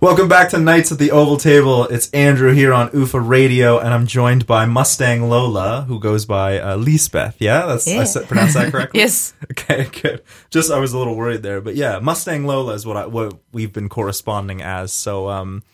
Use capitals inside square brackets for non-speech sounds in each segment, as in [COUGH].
Welcome back to Nights at the Oval Table. It's Andrew here on UFA Radio, and I'm joined by Mustang Lola, who goes by uh, Lisbeth. Yeah, that's I Yeah. said, pronounced that correctly. [LAUGHS] Yes. Okay, good. Just I was a little worried there, but yeah, Mustang Lola is what I what we've been corresponding as. So, um,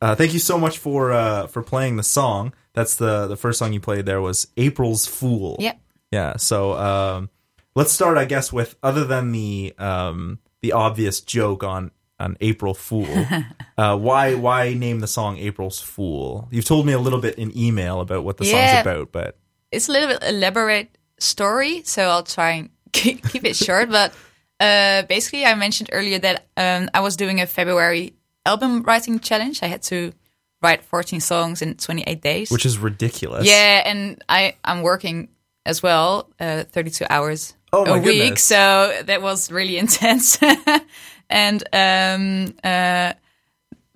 uh, thank you so much for uh for playing the song. That's the the first song you played. There was April's Fool. Yep. Yeah. So, um, let's start, I guess, with other than the um the obvious joke on on April Fool. [LAUGHS] uh, why why name the song April's Fool? You've told me a little bit in email about what the Yeah. song's about, but it's a little bit elaborate story, so I'll try and [LAUGHS] keep, keep it short. But uh, basically, I mentioned earlier that um, I was doing a February album writing challenge. I had to write 14 songs in 28 days. which is ridiculous. yeah, and I I'm working as well, uh, 32 hours Oh a week, goodness. so that was really [LAUGHS] intense. And um, uh,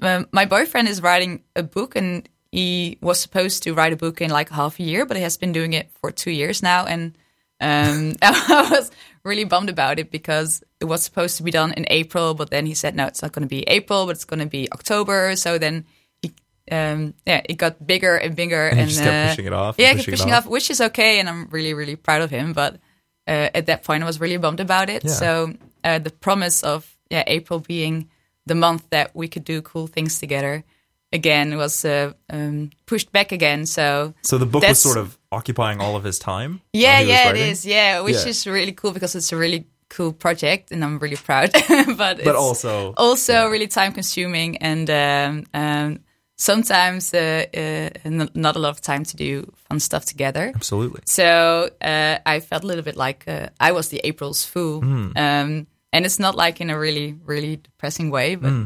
um, my boyfriend is writing a book, and he was supposed to write a book in like half a year, but he has been doing it for two years now, and um, [LAUGHS] I was really bummed about it because it was supposed to be done in April, but then he said no, it's not going to be April, but it's going to be October. So then um, yeah, it got bigger and bigger, And and, he just kept uh, pushing it off Yeah, pushing it pushing off. off, which is okay, and I'm really really proud of him. But uh, at that point, I was really bummed about it. Yeah. So uh, the promise of yeah April being the month that we could do cool things together again was uh, um, pushed back again. So So the book was sort of occupying all of his time. Yeah, while he was yeah, it is. Yeah, which Yeah. is really cool because it's a really cool project, and I'm really proud. [LAUGHS] but But it's also, also really time consuming, and um, um, sometimes uh, uh, not a lot of time to do fun stuff together. absolutely. So uh, I felt a little bit like uh, I was the April's fool, Hmm. And it's not like in a really, really depressing way, but Hmm.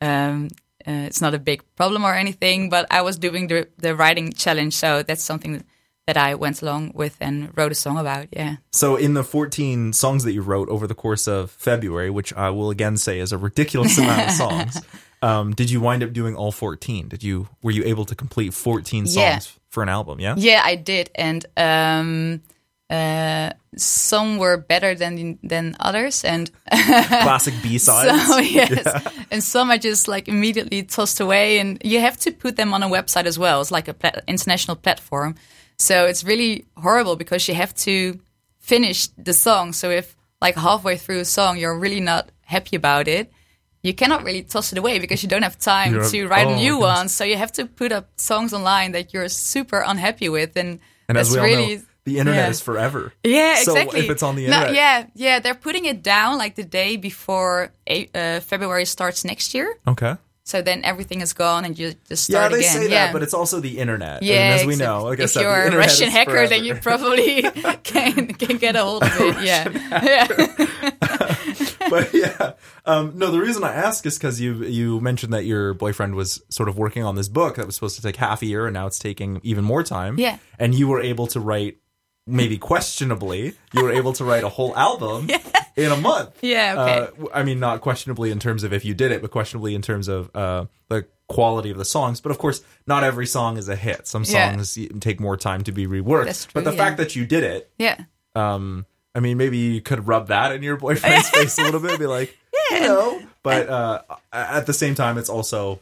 um, uh, it's not a big problem or anything. But I was doing the the writing challenge, so that's something that I went along with and wrote a song about. Yeah, So, in the 14 songs that you wrote over the course of February, which I will again say is a ridiculous amount of [LAUGHS] songs, um, did you wind up doing all 14? Did you were you able to complete 14 songs Yeah. for an album? Yeah. yeah, I did, and um, uh, some were better than than others, and [LAUGHS] Classic B sides. So [LAUGHS] yes, and some I just like immediately tossed away, and you have to put them on a website as well. It's like a international platform, so it's really horrible because you have to finish the song. So if like halfway through a song you're really not happy about it, you cannot really toss it away because you don't have time You don't- to write oh, a new one. So you have to put up songs online that you're super unhappy with, and, and that's really know, the internet yeah. is forever. yeah, So exactly. So if it's on the No, internet- yeah, yeah, they're putting it down like the day before uh, February starts next year. Okay. So then everything is gone and you just Yeah, start they again. say yeah. that, but it's also the internet. yeah, and as we know, like I if said, you're a Russian hacker, then you probably [LAUGHS] can can get a hold of it. Yeah, [LAUGHS] yeah, [LAUGHS] but yeah, um, no. The reason I ask is because you you mentioned that your boyfriend was sort of working on this book that was supposed to take half a year, and now it's taking even more time. Yeah. and you were able to write, maybe [LAUGHS] questionably, you were able to write a whole album [LAUGHS] in a month. Yeah, okay. Uh, I mean, not questionably in terms of if you did it, but questionably in terms of uh, the quality of the songs. But of course, not every song is a hit. Some songs y- take more time to be reworked. That's but the yeah. fact that you did it yeah. um i mean maybe you could rub that in your boyfriend's [LAUGHS] face a little bit and be like you know but uh at the same time it's also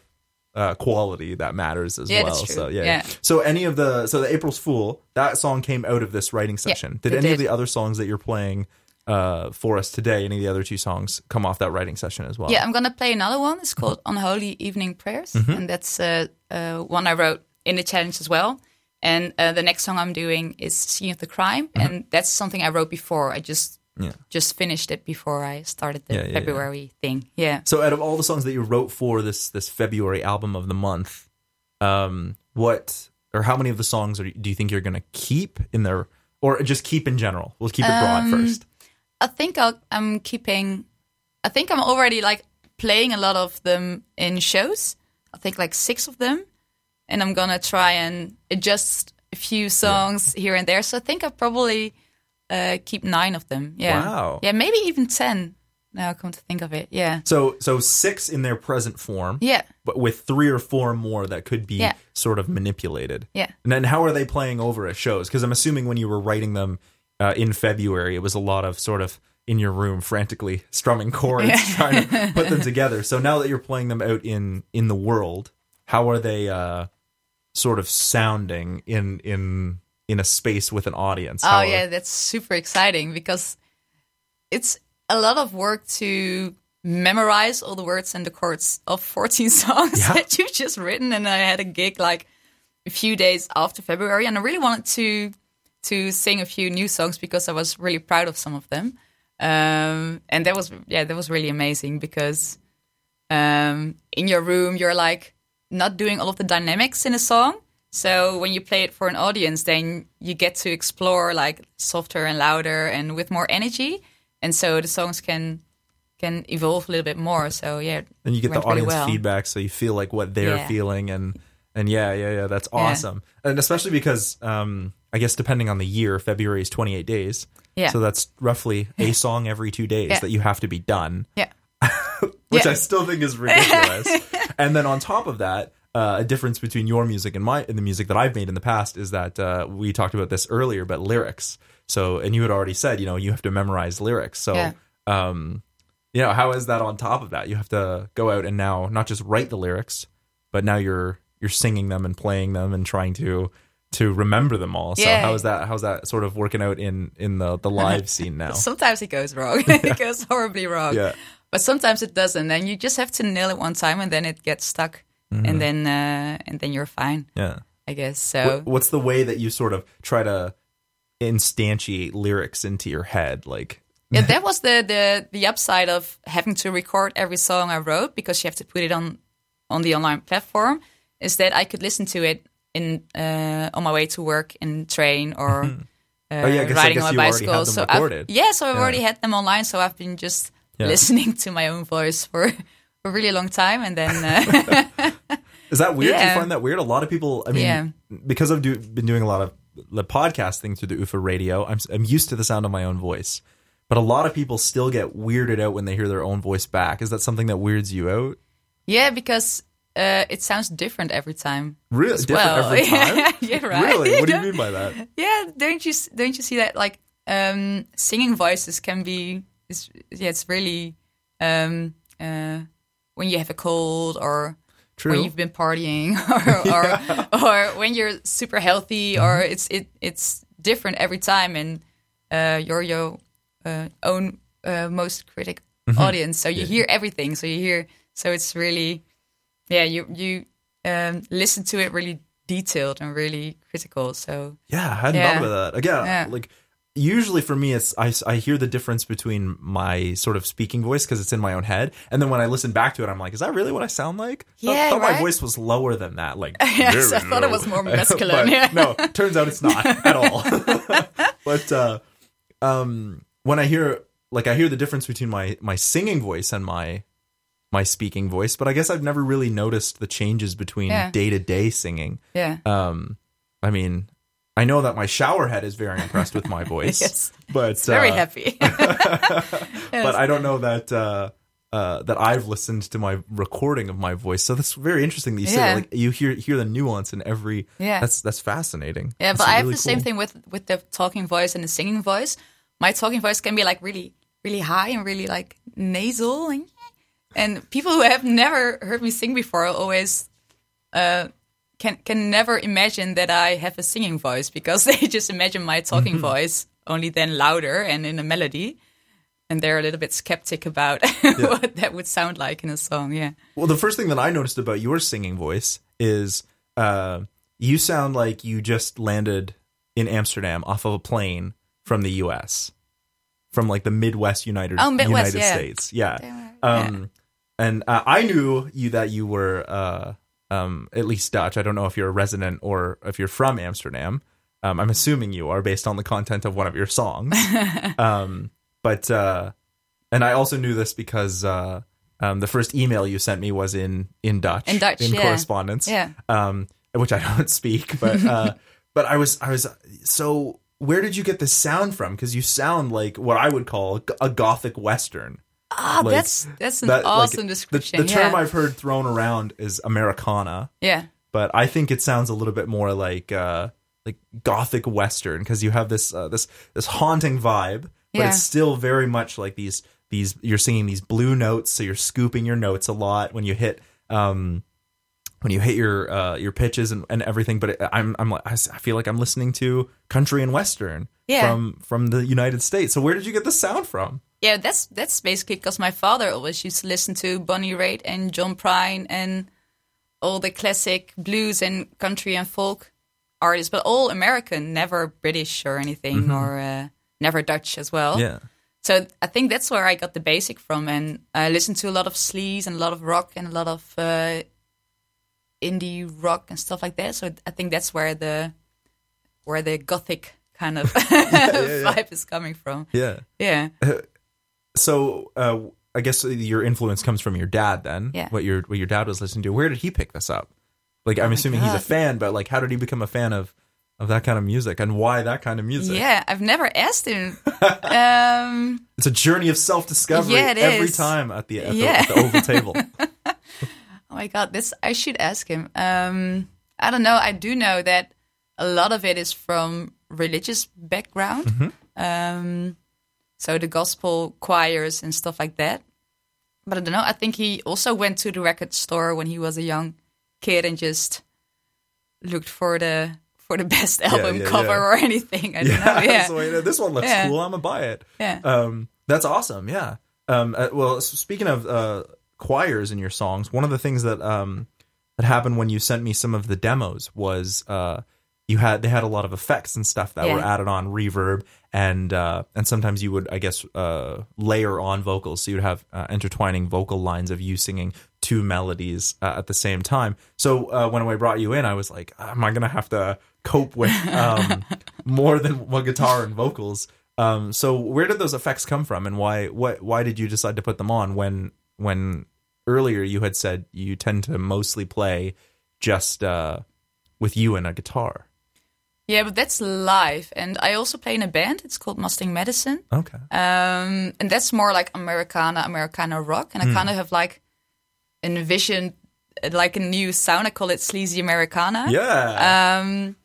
uh quality that matters as Yeah, well so yeah. Yeah. so any of the so the april's fool that song came out of this writing session did it any of the other songs that you're playing uh for us today any of the other two songs come off that writing session as well Yeah, I'm gonna play another one. It's called Unholy Evening Prayers, Mm-hmm. and that's uh, uh, one I wrote in the challenge as well. And uh, the next song I'm doing is Scene of the Crime, and that's something I wrote before. I just Mm-hmm. Yeah. just finished it before I started the Yeah, yeah, yeah. February thing. Yeah. So, out of all the songs that you wrote for this this February album of the month, um, what or how many of the songs are, do you think you're going to keep in there, or just keep in general? We'll keep it broad Um, first. I think I'll, I'm keeping. I think I'm already like playing a lot of them in shows. I think like six of them, and I'm gonna try and adjust a few songs here and there. So I think I'll probably uh, keep nine of them. Yeah. Wow. Yeah, maybe even ten. Now I come to think of it. Yeah. So, so six in their present form, Yeah. but with three or four more that could be Yeah. sort of manipulated. Yeah. And then how are they playing over at shows? Because I'm assuming when you were writing them uh, in February, it was a lot of sort of in your room frantically strumming chords, trying to [LAUGHS] put them together. So now that you're playing them out in in the world, how are they uh, sort of sounding in in in a space with an audience? Oh yeah, that's super exciting because it's a lot of work to memorize all the words and the chords of 14 [LAUGHS] songs Yeah. that you've just written. And I had a gig like a few days after February, and I really wanted to to sing a few new songs because I was really proud of some of them. Um, and that was yeah, that was really amazing because um, in your room you're like not doing all of the dynamics in a song. So when you play it for an audience, then you get to explore like softer and louder and with more energy, and so the songs can can evolve a little bit more. So yeah, and you get the audience well. feedback so you feel like what they're Yeah. feeling and and yeah yeah yeah that's awesome and especially because um i guess depending on the year february is 28 days Yeah. so that's roughly a song every two days Yeah. that you have to be done Yeah, [LAUGHS] which Yeah. i still think is [LAUGHS] ridiculous and then on top of that uh, a difference between your music and my and the music that I've made in the past is that uh, we talked about this earlier, but lyrics. So, and you had already said, you know, you have to memorize lyrics. So, Yeah. um, you know, how is that on top of that? You have to go out and now not just write the lyrics, but now you're you're singing them and playing them and trying to to remember them all. So Yeah. how is that how's that sort of working out in in the the [LAUGHS] live scene now? sometimes it goes wrong. [LAUGHS] it goes horribly wrong. Yeah. But sometimes it doesn't, and you just have to nail it one time, and then it gets stuck, Mm-hmm. and then uh, and then you're fine. Yeah. I guess so. What- What's the way that you sort of try to instantiate lyrics into your head? Like, yeah, that was the, the the upside of having to record every song I wrote because you have to put it on on the online platform. Is that I could listen to it in uh, on my way to work in train or uh, Oh, yeah, riding on my bicycle. so I've- recorded. yeah, so I've Yeah. already had them online. So I've been just Yeah. [LAUGHS] listening to my own voice for a really long time, and then uh, [LAUGHS] is that weird? Do you find that weird? A lot of people, I mean, Yeah. because I've do, been doing a lot of the podcasting through the UFA radio, I'm, I'm used to the sound of my own voice. But a lot of people still get weirded out when they hear their own voice back. Is that something that weirds you out? yeah, because uh, it sounds different every time. Really? Different well. every [LAUGHS] time? yeah, right. Really? What do you [LAUGHS] mean by that? Yeah, don't you don't you see that like um, singing voices can be it's, yeah it's really um, uh, when you have a cold or True. when you've been partying [LAUGHS] or [LAUGHS] or, or when you're super healthy or it's it it's different every time and uh, you're your uh, own uh, most critic audience so you hear everything so you hear so it's really yeah you you um, listen to it really detailed and really critical so Yeah, I hadn't Yeah. thought about that. Again, Yeah. like usually for me, it's I, I hear the difference between my sort of speaking voice because it's in my own head, and then when I listen back to it, I'm like, is that really what I sound like? yeah, I Yeah, thought my voice was lower than that. Like, [LAUGHS] Yes, I thought it was more [LAUGHS] masculine, yeah. no, turns out it's not [LAUGHS] at all. but uh, um, when I hear like I hear the difference between my my singing voice and my my speaking voice, but I guess I've never really noticed the changes between Yeah. day to day singing. yeah Um, I mean, I know that my shower head is very impressed with my voice, [LAUGHS] Yes. but very uh, happy [LAUGHS] [LAUGHS] But I don't know that uh, uh, that I've listened to my recording of my voice. So that's very interesting that you say like you hear hear the nuance in every. Yeah. that's that's fascinating. Yeah, That's but I have really the same thing with with the talking voice and the singing voice. My talking voice can be like really, really high and really like nasal, and, and people who have never heard me sing before always uh, can can never imagine that I have a singing voice because [LAUGHS] they just imagine my talking Mm-hmm. voice only then louder and in a melody, and they're a little bit skeptic about [LAUGHS] what that would sound like in a song. Yeah. Well, the first thing that I noticed about your singing voice is uh, you sound like you just landed in Amsterdam off of a plane from the U.S. from like the Midwest United Oh, Midwest, United yeah. States. Yeah. Yeah. Um, and uh, I knew you that you were uh, um, at least Dutch. I don't know if you're a resident or if you're from Amsterdam. Um, I'm assuming you are based on the content of one of your songs. [LAUGHS] um, but uh, and I also knew this because uh, um, the first email you sent me was in in Dutch, In Dutch, in yeah. correspondence, Yeah. um, which I don't [LAUGHS] speak. But uh, [LAUGHS] but I was I was so. Where did you get the sound from? Because you sound like what I would call a gothic western. Ah, Like, that's that's an That, awesome the- description. The, term yeah. I've heard thrown around is Americana, yeah. but I think it sounds a little bit more like uh, like gothic western because you have this uh, this this haunting vibe, but Yeah. it's still very much like these these you're singing these blue notes, so you're scooping your notes a lot when you hit um when you hit your uh, your pitches and, and everything. But it, I'm I'm like I s- I feel like I'm listening to country and western Yeah. from from the United States. So where did you get the sound from? Yeah, that's that's basically because my father always used to listen to Bonnie Raitt and John Prine and all the classic blues and country and folk artists, but all American, never British or anything, or uh, never Dutch as well. Yeah. So I think that's where I got the basic from, and I listened to a lot of sleaze and a lot of rock and a lot of uh, indie rock and stuff like that. So I think that's where the where the gothic kind of [LAUGHS] [LAUGHS] vibe is coming from. Yeah. Yeah. So uh, I guess your influence comes from your dad then. Yeah. What your what your dad was listening to. Where did he pick this up? Like I'm assuming he's a Oh fan, but like how did he become a fan of of that kind of music and why that kind of music? Yeah, I've never asked him. [LAUGHS] um, It's a journey of self discovery Yeah, every is. time at the, at, the, at the oval table. [LAUGHS] oh my god, this I should ask him. Um, I don't know. I do know that a lot of it is from religious background. Um, so the gospel choirs and stuff like that. But I don't know. I think he also went to the record store when he was a young kid and just looked for the for the [LAUGHS] best album yeah, cover yeah. or anything. I don't know. yeah. [LAUGHS] Yeah, So wait, this one looks Yeah. cool. I'm gonna buy it. yeah. Um, that's awesome. Yeah. Um, uh, well, speaking of uh, choirs in your songs, one of the things that um, that happened when you sent me some of the demos was uh, you had they had a lot of effects and stuff that Yeah. were added on reverb and uh, and sometimes you would I guess uh, layer on vocals so you'd have uh, intertwining vocal lines of you singing two melodies uh, at the same time. So uh, when I brought you in, I was like, am I gonna have to cope with um, [LAUGHS] more than one guitar and vocals? Um, so where did those effects come from, and why what why did you decide to put them on when when earlier you had said you tend to mostly play just uh, with you and a guitar? Yeah, but that's live, and I also play in a band. It's called Mustang Medicine, Okay. um, and that's more like Americana, Americana rock. And I kind of have like envisioned like a new sound. I call it sleazy Americana. Yeah. Um,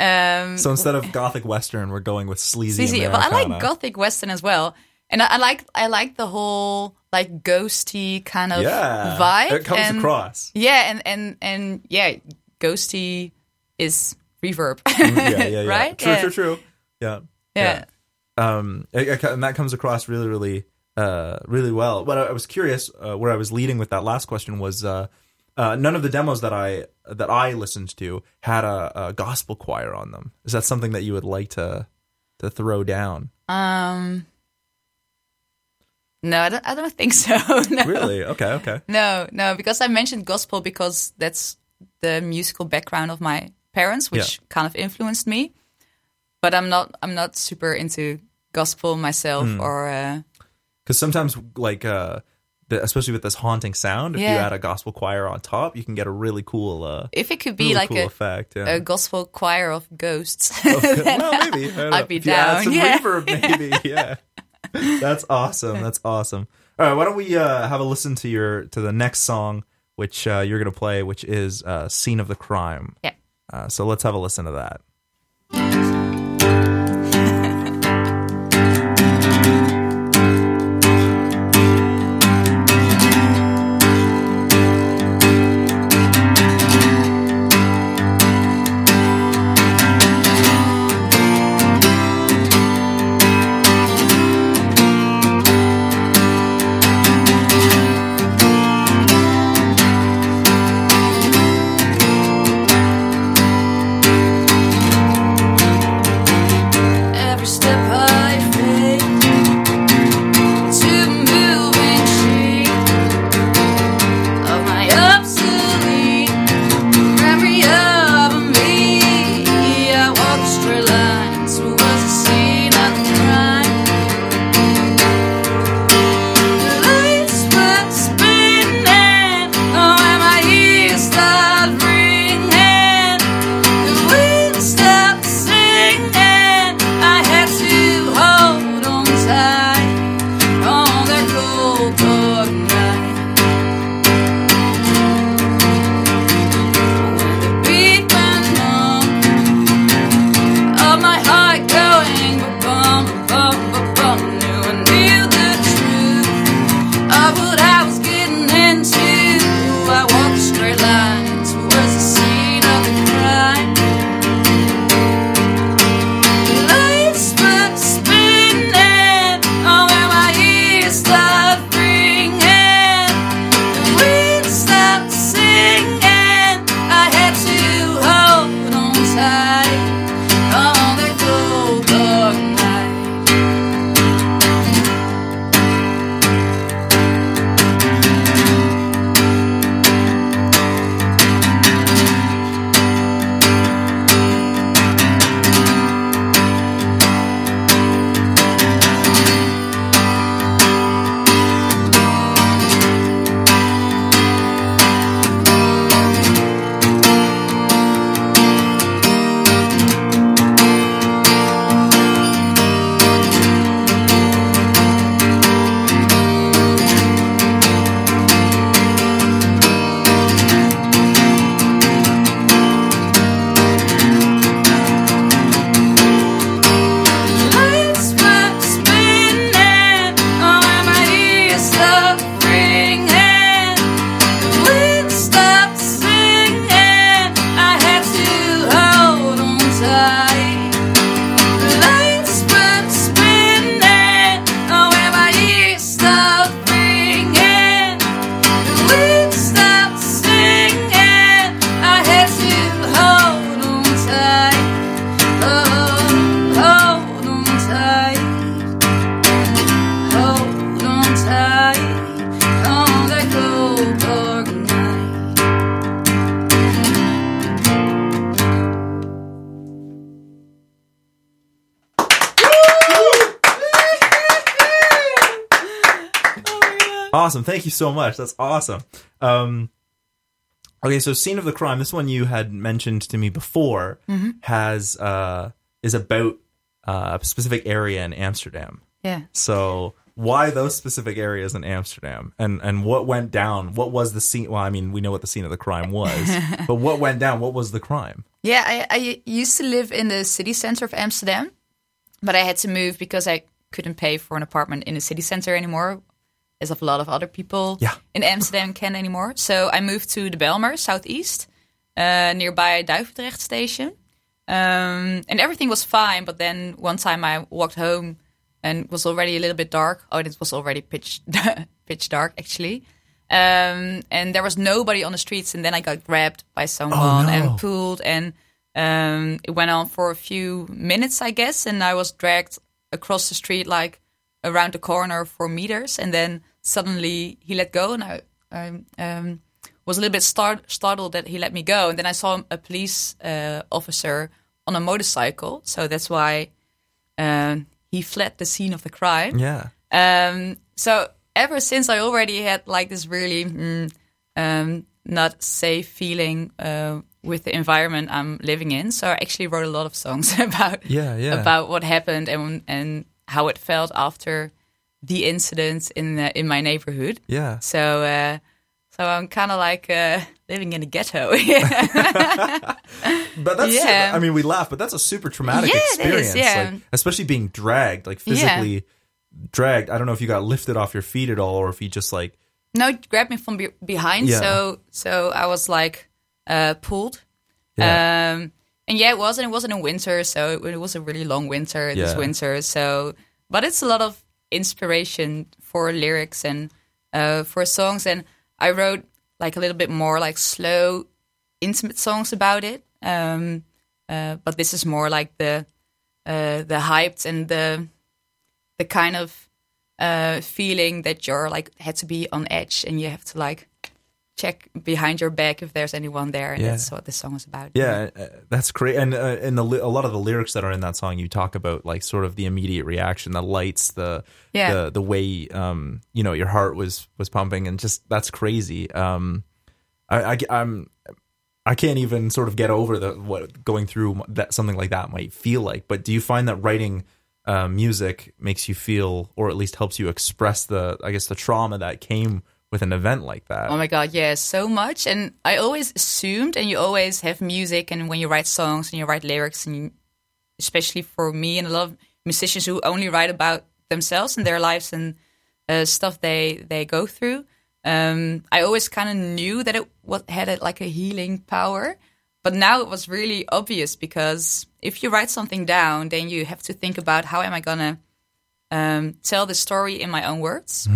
um, so instead of gothic western, we're going with sleazy. sleazy. But I like gothic western as well, and I, I like I like the whole like ghosty kind of Yeah, vibe. it comes and- across. Yeah, and and and yeah, ghosty is reverb. [LAUGHS] yeah, yeah, yeah. right? True, yeah. true, true. Yeah. Yeah. um it- it- and that comes across really really uh really well but i, I was curious uh, where i was leading with that last question was uh uh, none of the demos that I that I listened to had a, a gospel choir on them. Is that something that you would like to to throw down? Um. No, I don't, I don't think so. [LAUGHS] No. Really? Okay, okay. No, no, because I mentioned gospel because that's the musical background of my parents, which kind of influenced me. But I'm not I'm not super into gospel myself Hmm. or uh, Because sometimes, like, uh, the, especially with this haunting sound, if you add a gospel choir on top, you can get a really cool, uh, if it could be really like cool a, effect. Yeah. a gospel choir of ghosts. [LAUGHS] [LAUGHS] well, maybe. I don't know. I'd be If down, some yeah. reverb, [LAUGHS] maybe. Yeah. That's awesome. That's awesome. All right, why don't we uh, have a listen to your to the next song, which uh, you're gonna play, which is uh, "Scene of the Crime." yeah. Uh, so let's have a listen to that. Awesome. Thank you so much. That's awesome. Um, okay, so scene of the crime. This one you had mentioned to me before Mm-hmm. has uh, is about uh, a specific area in Amsterdam. Yeah. So why those specific areas in Amsterdam, and and what went down? What was the scene? Well, I mean, we know what the scene of the crime was, [LAUGHS] but what went down? What was the crime? Yeah, I, I used to live in the city center of Amsterdam, but I had to move because I couldn't pay for an apartment in the city center anymore, as of a lot of other people Yeah. in Amsterdam can anymore. So I moved to the Bijlmer, southeast, uh, nearby Duivendrecht station. Um, and everything was fine, but then one time I walked home and it was already a little bit dark. Oh, it was already pitch [LAUGHS] pitch dark actually. Um, and there was nobody on the streets, and then I got grabbed by someone no. and pulled, and um, it went on for a few minutes, I guess, and I was dragged across the street like around the corner for meters, and then suddenly he let go, and I, I um, was a little bit start, startled that he let me go, and then I saw a police uh, officer on a motorcycle, so that's why um, he fled the scene of the crime. Yeah. Um, so ever since I already had like this really mm, um, not safe feeling uh, with the environment I'm living in. So I actually wrote a lot of songs [LAUGHS] about Yeah, yeah. about what happened and and how it felt after the incident in the, in my neighborhood. Yeah. So uh, so I'm kind of like uh, living in a ghetto. [LAUGHS] But that's Yeah. I mean we laugh, but that's a super traumatic Yeah, it is, experience. yeah. Like especially being dragged, like physically dragged. I don't know if you got lifted off your feet at all or if you just like No, grabbed me from be- behind. Yeah. So so I was like uh, pulled. Yeah. Um, and yeah, it was, and it wasn't in winter, so it, it was a really long winter this winter. So, but it's a lot of inspiration for lyrics and uh, for songs. And I wrote like a little bit more like slow, intimate songs about it. Um, uh, but this is more like the uh, the hyped and the the kind of uh, feeling that you're like had to be on edge and you have to like check behind your back if there's anyone there. And Yeah. that's what this song is about. Yeah, uh, that's great. And uh, in the a lot of the lyrics that are in that song, you talk about like sort of the immediate reaction, the lights, the Yeah. the the way um you know your heart was was pumping, and just that's crazy. Um, I, I I'm I can't even sort of get over the what going through that something like that might feel like. But do you find that writing uh, music makes you feel, or at least helps you express the I guess the trauma that came with an event like that? Oh my god, yeah, so much. And I always assumed, and you always have music, and when you write songs and you write lyrics, and you, especially for me and a lot of musicians who only write about themselves and their lives and uh, stuff they they go through. Um, I always kind of knew that it what had like a healing power, but now it was really obvious because if you write something down, then you have to think about how am I gonna um, tell the story in my own words.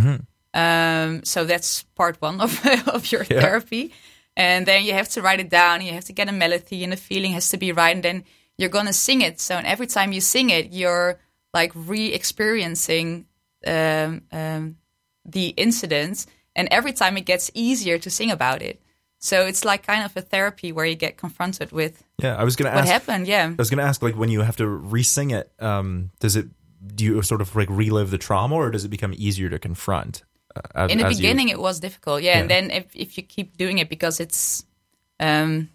Um, so that's part one of [LAUGHS] of your Yeah. therapy, and then you have to write it down. You have to get a melody, and the feeling has to be right. And then you're gonna sing it. So and every time you sing it, you're like re-experiencing um, um, the incident, and every time it gets easier to sing about it. So it's like kind of a therapy where you get confronted with yeah, I was gonna ask. what happened. Yeah. I was going to ask, like, when you have to re-sing it, um, does it do you sort of like relive the trauma, or does it become easier to confront? Uh, as, in the as you- beginning it was difficult yeah, and then if, if you keep doing it because it's um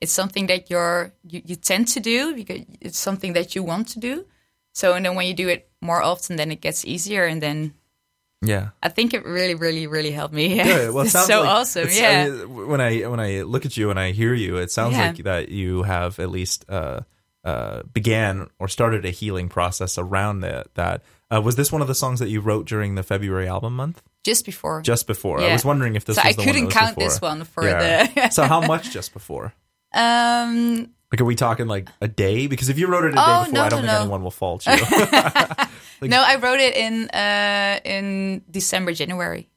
it's something that you're you, you tend to do because it's something that you want to do so and then when you do it more often then it gets easier and then yeah. i think it really really really helped me Good. [LAUGHS] Well, it's sounds so like- awesome it's- yeah I when I when I look at you and I hear you, it sounds Yeah. like that you have at least uh, uh, began or started a healing process around that. That uh, was this one of the songs that you wrote during the February album month, just before just before. I was wondering if this. so was i the couldn't one that was count before. this one for Yeah. the so how much just before? [LAUGHS] um Like, are we talking like a day? Because if you wrote it a day Oh, before, no, I don't no, think no. anyone will fault you. [LAUGHS] [LAUGHS] Like- no i wrote it in uh in december january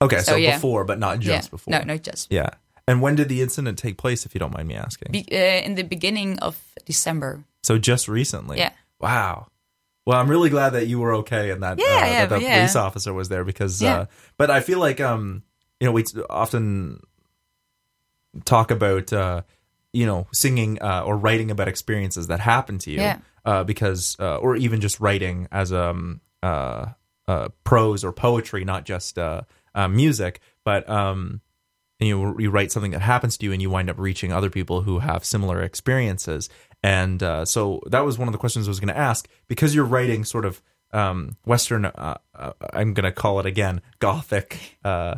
okay, so, So, yeah. before, but not just yeah before. no no just Yeah. And when did the incident take place, if you don't mind me asking? Be, uh, in the beginning of december so just recently. Yeah. Wow. Well, I'm really glad that you were okay and that Yeah, uh, yeah, that the yeah. police officer was there because. Uh, but I feel like um, you know, we often talk about uh, you know, singing uh, or writing about experiences that happen to you. Uh, because uh, or even just writing as um uh uh, prose or poetry, not just uh, uh, music. But um, and you you write something that happens to you, and you wind up reaching other people who have similar experiences. And uh, so that was one of the questions I was going to ask because you're writing sort of um, Western. Uh, uh, I'm going to call it again Gothic, uh,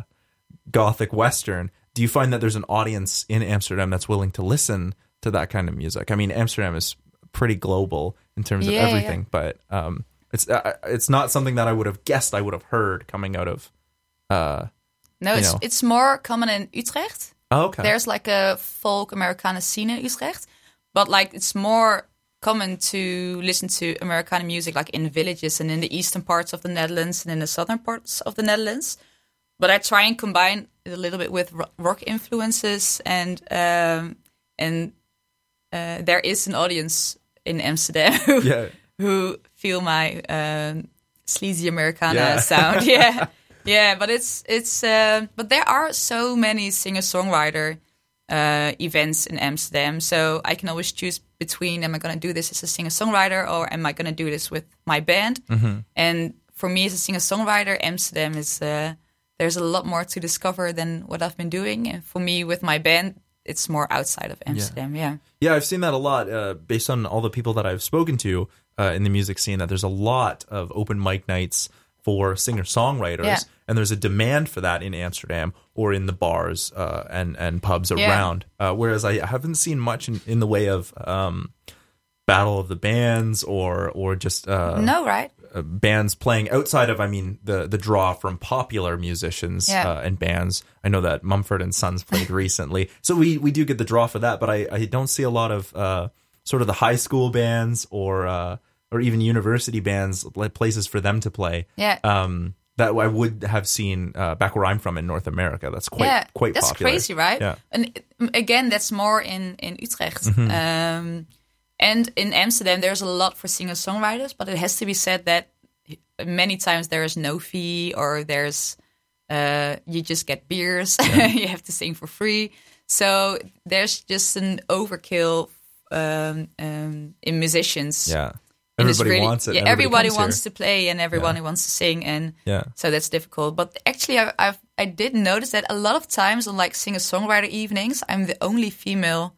Gothic Western. Do you find that there's an audience in Amsterdam that's willing to listen to that kind of music? I mean, Amsterdam is pretty global in terms of Yeah, yeah. everything, but um, it's uh, it's not something that I would have guessed I would have heard coming out of. No, it's know. it's more common in Utrecht. oh, okay. There's like a folk Americana scene in Utrecht, but like it's more common to listen to Americana music like in villages and in the eastern parts of the Netherlands and in the southern parts of the Netherlands. But I try and combine it a little bit with rock influences and um, and uh, there is an audience in Amsterdam [LAUGHS] who, yeah. who feel my um, sleazy Americana Yeah. sound. [LAUGHS] Yeah, yeah, but it's it's uh, but there are so many singer songwriter uh, events in Amsterdam, so I can always choose between am I going to do this as a singer songwriter or am I going to do this with my band? And for me as a singer songwriter, Amsterdam is uh, there's a lot more to discover than what I've been doing, and for me with my band, it's more outside of Amsterdam. Yeah, Yeah, I've seen that a lot uh, based on all the people that I've spoken to uh, in the music scene. That there's a lot of open mic nights for singer songwriters, Yeah. and there's a demand for that in Amsterdam or in the bars uh, and and pubs Yeah. around. Uh, whereas I haven't seen much in, in the way of um, battle of the bands or or just uh, no, right? uh, bands playing outside of, I mean, the the draw from popular musicians Yeah. uh, and bands. I know that Mumford and Sons played [LAUGHS] recently, so we we do get the draw for that. But I I don't see a lot of uh, sort of the high school bands or uh, or even university bands like places for them to play. Yeah. Um, that I would have seen uh, back where I'm from in North America. That's quite yeah, quite that's popular. crazy, right? Yeah. And um, again, that's more in in Utrecht. Mm-hmm. Um, and in Amsterdam, there's a lot for singer songwriters, but it has to be said that many times there is no fee or there's uh, you just get beers. [LAUGHS] you have to sing for free. So there's just an overkill um, um, in musicians. Yeah. Everybody really- wants it. Yeah, and everybody, wants here. to play and everybody wants to sing, and Yeah. so that's difficult. But actually, I, I've I did notice that a lot of times on like singer songwriter evenings, I'm the only female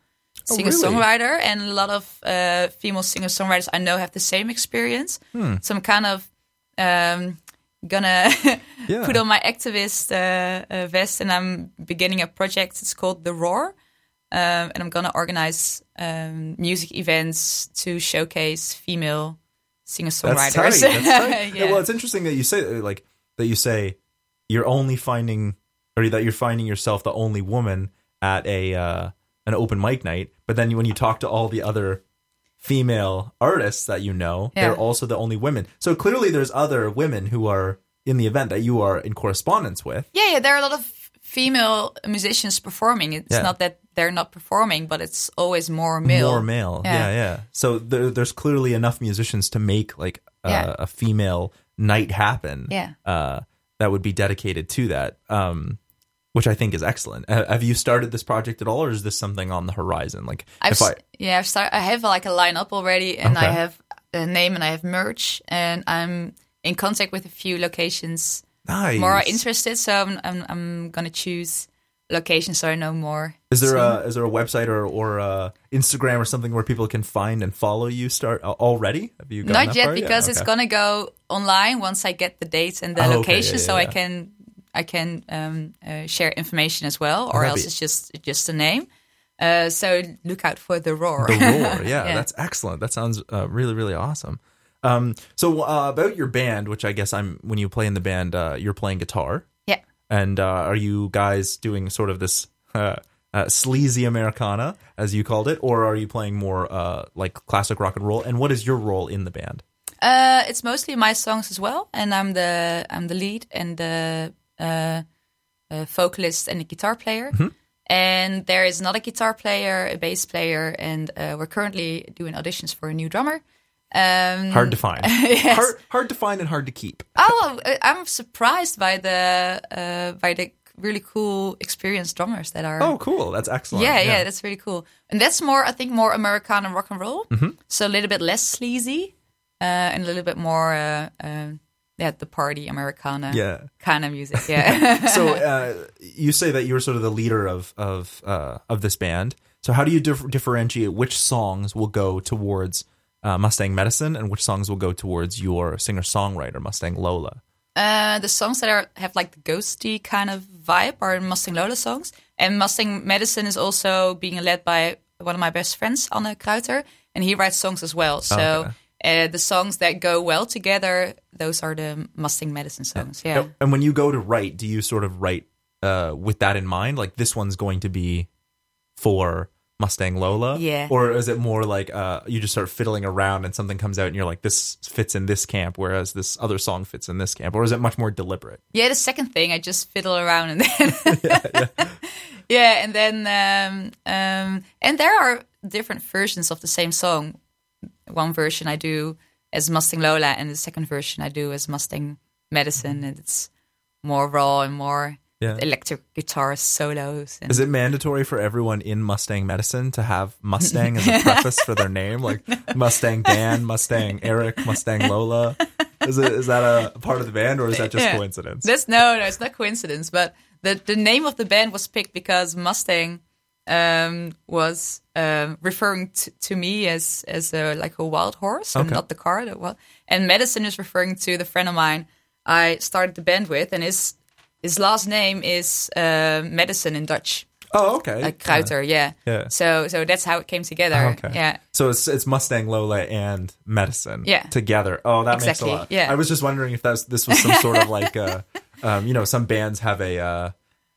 Oh, singer songwriter, and a lot of uh, female singer songwriters I know have the same experience. Hmm. So I'm kind of um, gonna [LAUGHS] Yeah. put on my activist uh, uh, vest, and I'm beginning a project. It's called The Roar. Um, and I'm gonna organize um, music events to showcase female singer songwriters. That's tight. That's tight. [LAUGHS] yeah. Well, it's interesting that you say like that. You say you're only finding, or that you're finding yourself the only woman at a uh, an open mic night. But then when you talk to all the other female artists that you know, Yeah. they're also the only women. So clearly, there's other women who are in the event that you are in correspondence with. yeah, yeah, there are a lot of female musicians performing. It's Yeah. not that they're not performing, but it's always more male. More male, yeah, Yeah. yeah. So there, there's clearly enough musicians to make like a, Yeah. a female night happen. Yeah. uh, that would be dedicated to that, um, which I think is excellent. Have you started this project at all, or is this something on the horizon? Like, I've if I, yeah, I've start, I have like a lineup already, and I have a name and I have merch, and I'm in contact with a few locations nice. more interested. So I'm I'm, I'm gonna choose locations so I know more. is there soon. a is there a website or or uh, Instagram or something where people can find and follow you? Start uh, already? Have you Not yet far? Yeah, because it's gonna go online once I get the dates and the Oh, okay, location, yeah, so I can I can um, uh, share information as well, or that'd else be- it's just just a name. Uh, so look out for the roar. The roar, [LAUGHS] yeah, Yeah. that's excellent. That sounds uh, really, really awesome. Um, so uh, about your band, which I guess I'm when you play in the band, uh, you're playing guitar, yeah. and uh, are you guys doing sort of this uh, uh, sleazy Americana, as you called it, or are you playing more uh, like classic rock and roll? And what is your role in the band? Uh, it's mostly my songs as well, and I'm the I'm the lead and the uh, uh, vocalist and the guitar player. Mm-hmm. And there is another guitar player, a bass player, and uh, we're currently doing auditions for a new drummer. Um, Hard to find, [LAUGHS] Yes. hard, hard to find and hard to keep. Oh, I'm surprised by the uh, by the really cool, experienced drummers that are. Oh, cool! That's excellent. yeah, yeah, that's really cool. And that's more, I think, more Americana rock and roll. Mm-hmm. So a little bit less sleazy, uh, and a little bit more uh, uh, yeah the party Americana Yeah. kind of music. [LAUGHS] Yeah. [LAUGHS] so uh, you say that you're sort of the leader of of uh, of this band. So how do you dif- differentiate which songs will go towards uh, Mustang Medicine and which songs will go towards your singer songwriter Mustang Lola? Uh, the songs that are have like the ghosty kind of vibe are Mustang Lola songs, and Mustang Medicine is also being led by one of my best friends, Anne Kruiter, and he writes songs as well. So Okay. uh, the songs that go well together, those are the Mustang Medicine songs. Yeah. And when you go to write, do you sort of write uh, with that in mind? Like this one's going to be for Mustang Lola, Yeah. Or is it more like uh, you just start fiddling around and something comes out and you're like, this fits in this camp, whereas this other song fits in this camp, or is it much more deliberate? Yeah, the second thing, I just fiddle around and then [LAUGHS] [LAUGHS] yeah, and then um, um, and there are different versions of the same song. One version I do as Mustang Lola, and the second version I do as Mustang Medicine, and it's more raw and more Yeah. electric guitar solos. And Is it mandatory for everyone in Mustang Medicine to have Mustang as a [LAUGHS] preface for their name, like Mustang Dan, Mustang Eric, Mustang Lola? Is it is that a part of the band, or is that just Yeah. coincidence? That's no, no, it's not coincidence. But the the name of the band was picked because Mustang um, was um, referring to, to me as as a like a wild horse, and not the car. That well, and medicine is referring to the friend of mine I started the band with, and his his last name is uh, medicine in Dutch, oh, okay. like Kruiter. Yeah. Yeah. So so that's how it came together. Oh, okay. Yeah. So it's it's Mustang Lola and Medicine Yeah. together. Oh, that Exactly, makes a lot. yeah. I was just wondering if that's this was some [LAUGHS] sort of like uh um, you know, some bands have a uh,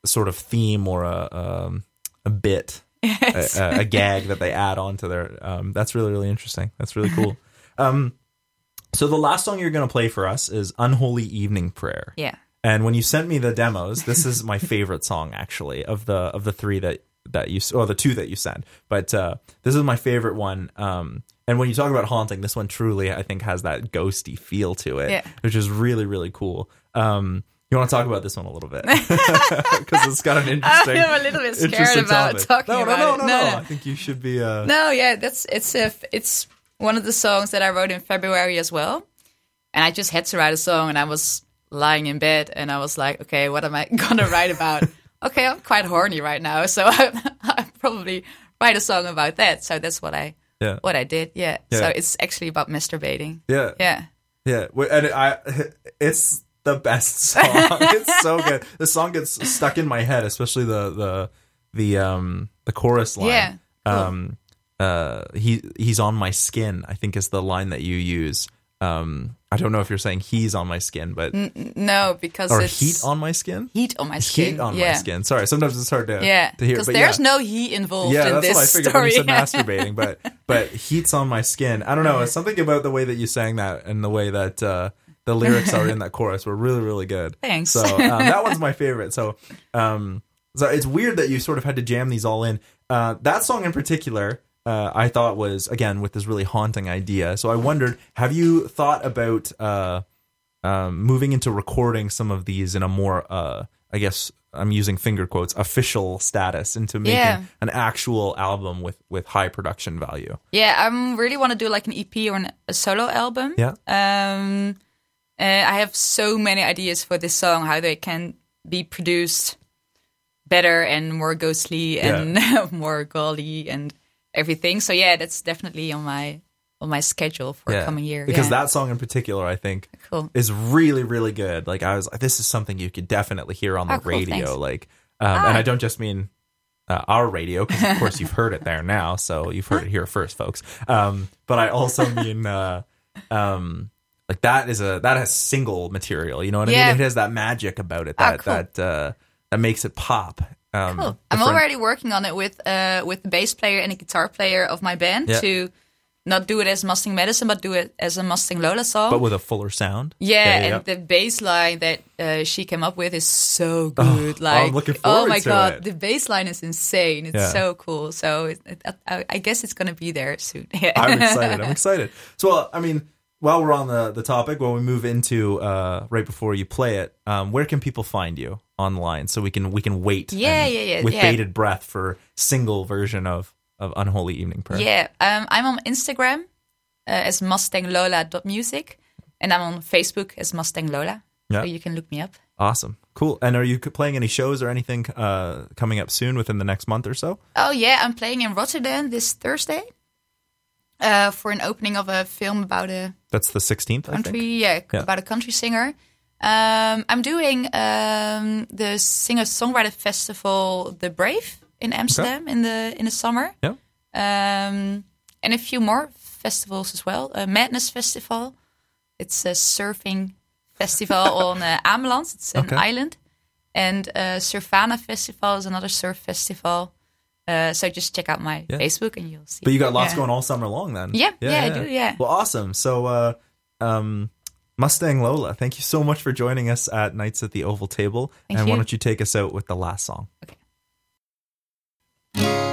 sort of theme or a um, a bit, Yes. a, a, a gag that they add on to their. Um, that's really really interesting. That's really cool. [LAUGHS] um, so the last song you're going to play for us is "Unholy Evening Prayer." yeah. And when you sent me the demos, this is my favorite song actually of the of the three that that you or the two that you sent. But uh, this is my favorite one. Um, and when you talk about haunting, this one truly I think has that ghosty feel to it, Yeah. which is really really cool. Um, you want to talk about this one a little bit [LAUGHS] [LAUGHS] because it's got an interesting. I'm a little bit scared about topic. talking no, about no, no, it. no, No, no, no. I think you should be. Uh, No, yeah, that's it's a it's one of the songs that I wrote in February as well. And I just had to write a song, and I was lying in bed, and I was like, okay, what am I [LAUGHS] gonna write about? okay, I'm quite horny right now, so [LAUGHS] I, I probably write a song about that. So that's what I Yeah. what I did. Yeah. Yeah. So it's actually about masturbating. yeah, Yeah. Yeah, and I, it's the best [LAUGHS] song. it's so good. The song gets stuck in my head, especially the the the um the chorus line. Yeah, cool. Um, uh, he he's on my skin. I think is the line that you use. Um, I don't know if you're saying he's on my skin, but No, because or it's heat on my skin. heat on my skin. Heat on yeah. my skin. Sorry, sometimes it's hard to Yeah, to hear. because there's yeah. no heat involved Yeah, in that's this what I figured story. when you said [LAUGHS] masturbating, but but heat's on my skin. I don't know. It's something about the way that you sang that and the way that uh, the lyrics are in that chorus were really really good. Thanks. So um, that one's my favorite. So um, so it's weird that you sort of had to jam these all in. Uh, that song in particular. Uh, I thought was again with this really haunting idea. So I wondered, have you thought about uh, um, moving into recording some of these in a more, uh, I guess I'm using finger quotes, official status into making Yeah. an actual album with with high production value. Yeah, I really want to do like an EP or an, a solo album. Yeah. Um, uh, I have so many ideas for this song, how they can be produced better and more ghostly and [LAUGHS] more golly and everything. So yeah, that's definitely on my on my schedule for Yeah. coming year. Because yeah. that song in particular, I think, Cool. is really, really good. Like I was, like this is something you could definitely hear on the Oh, cool, radio. thanks. Like, um, and I don't just mean uh, our radio, because of course you've heard it there now, so you've heard it here first, folks. Um, but I also mean, uh, um, like that is a that has single material. You know what I mean? It has that magic about it Ah, that cool. that uh, that makes it pop. Um, Cool. I'm already working on it with uh with the bass player and the guitar player of my band Yeah. to not do it as Mustang Medicine, but do it as a Mustang Lola song. but with a fuller sound. Yeah, yeah. and the bass line that uh, she came up with is so good. like, Oh, looking oh my god, it. the bass line is insane. It's Yeah. so cool. So it, it, I, I guess it's gonna be there soon. [LAUGHS] I'm excited. I'm excited. So, well, I mean, while we're on the, the topic, when we move into uh, right before you play it, um, where can people find you online so we can we can wait? Yeah, and- yeah, yeah, With yeah. bated breath for single version of of Unholy Evening Prayer. yeah, um, I'm on Instagram uh, as mustanglola.music. and I'm on Facebook as Mustang Lola. Yeah. So you can look me up. Awesome. Cool. And are you playing any shows or anything uh, coming up soon within the next month or so? Oh yeah, I'm playing in Rotterdam this Thursday uh, for an opening of a film about a That's the 16th, I country, think. yeah, Yeah. about a country singer. Um, I'm doing um, the singer songwriter festival, The Brave, in Amsterdam in the in the summer. Yeah. Um, and a few more festivals as well. a Madness Festival. It's a surfing festival [LAUGHS] on uh, Ameland. It's an Okay. island. And uh, Surfana Festival is another surf festival. Uh, so just check out my Yeah. Facebook and you'll see. But you got lots going all summer long then. Yeah, yeah, I do, yeah. Well, awesome. So, uh, um, Mustang Lola, thank you so much for joining us at Nights at the Oval Table. Thank and why don't you take us out with the last song? Don't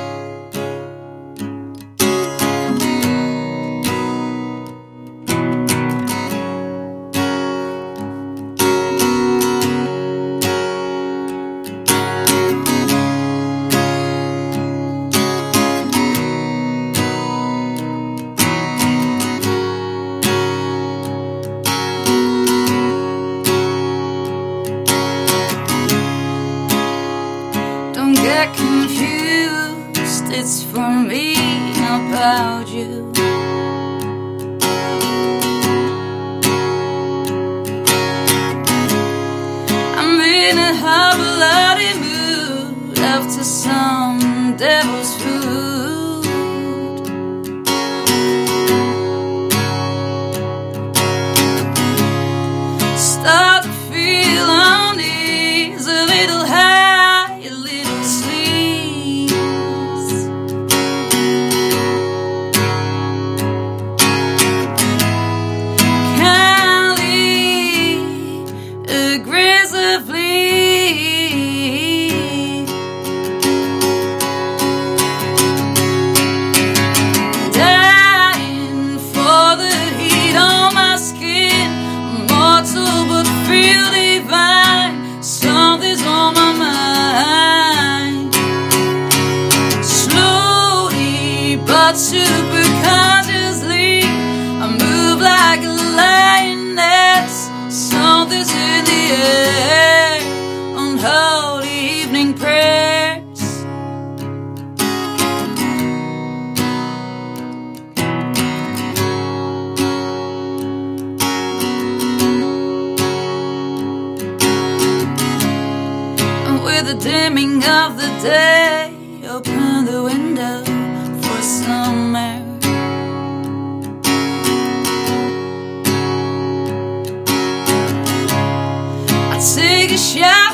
take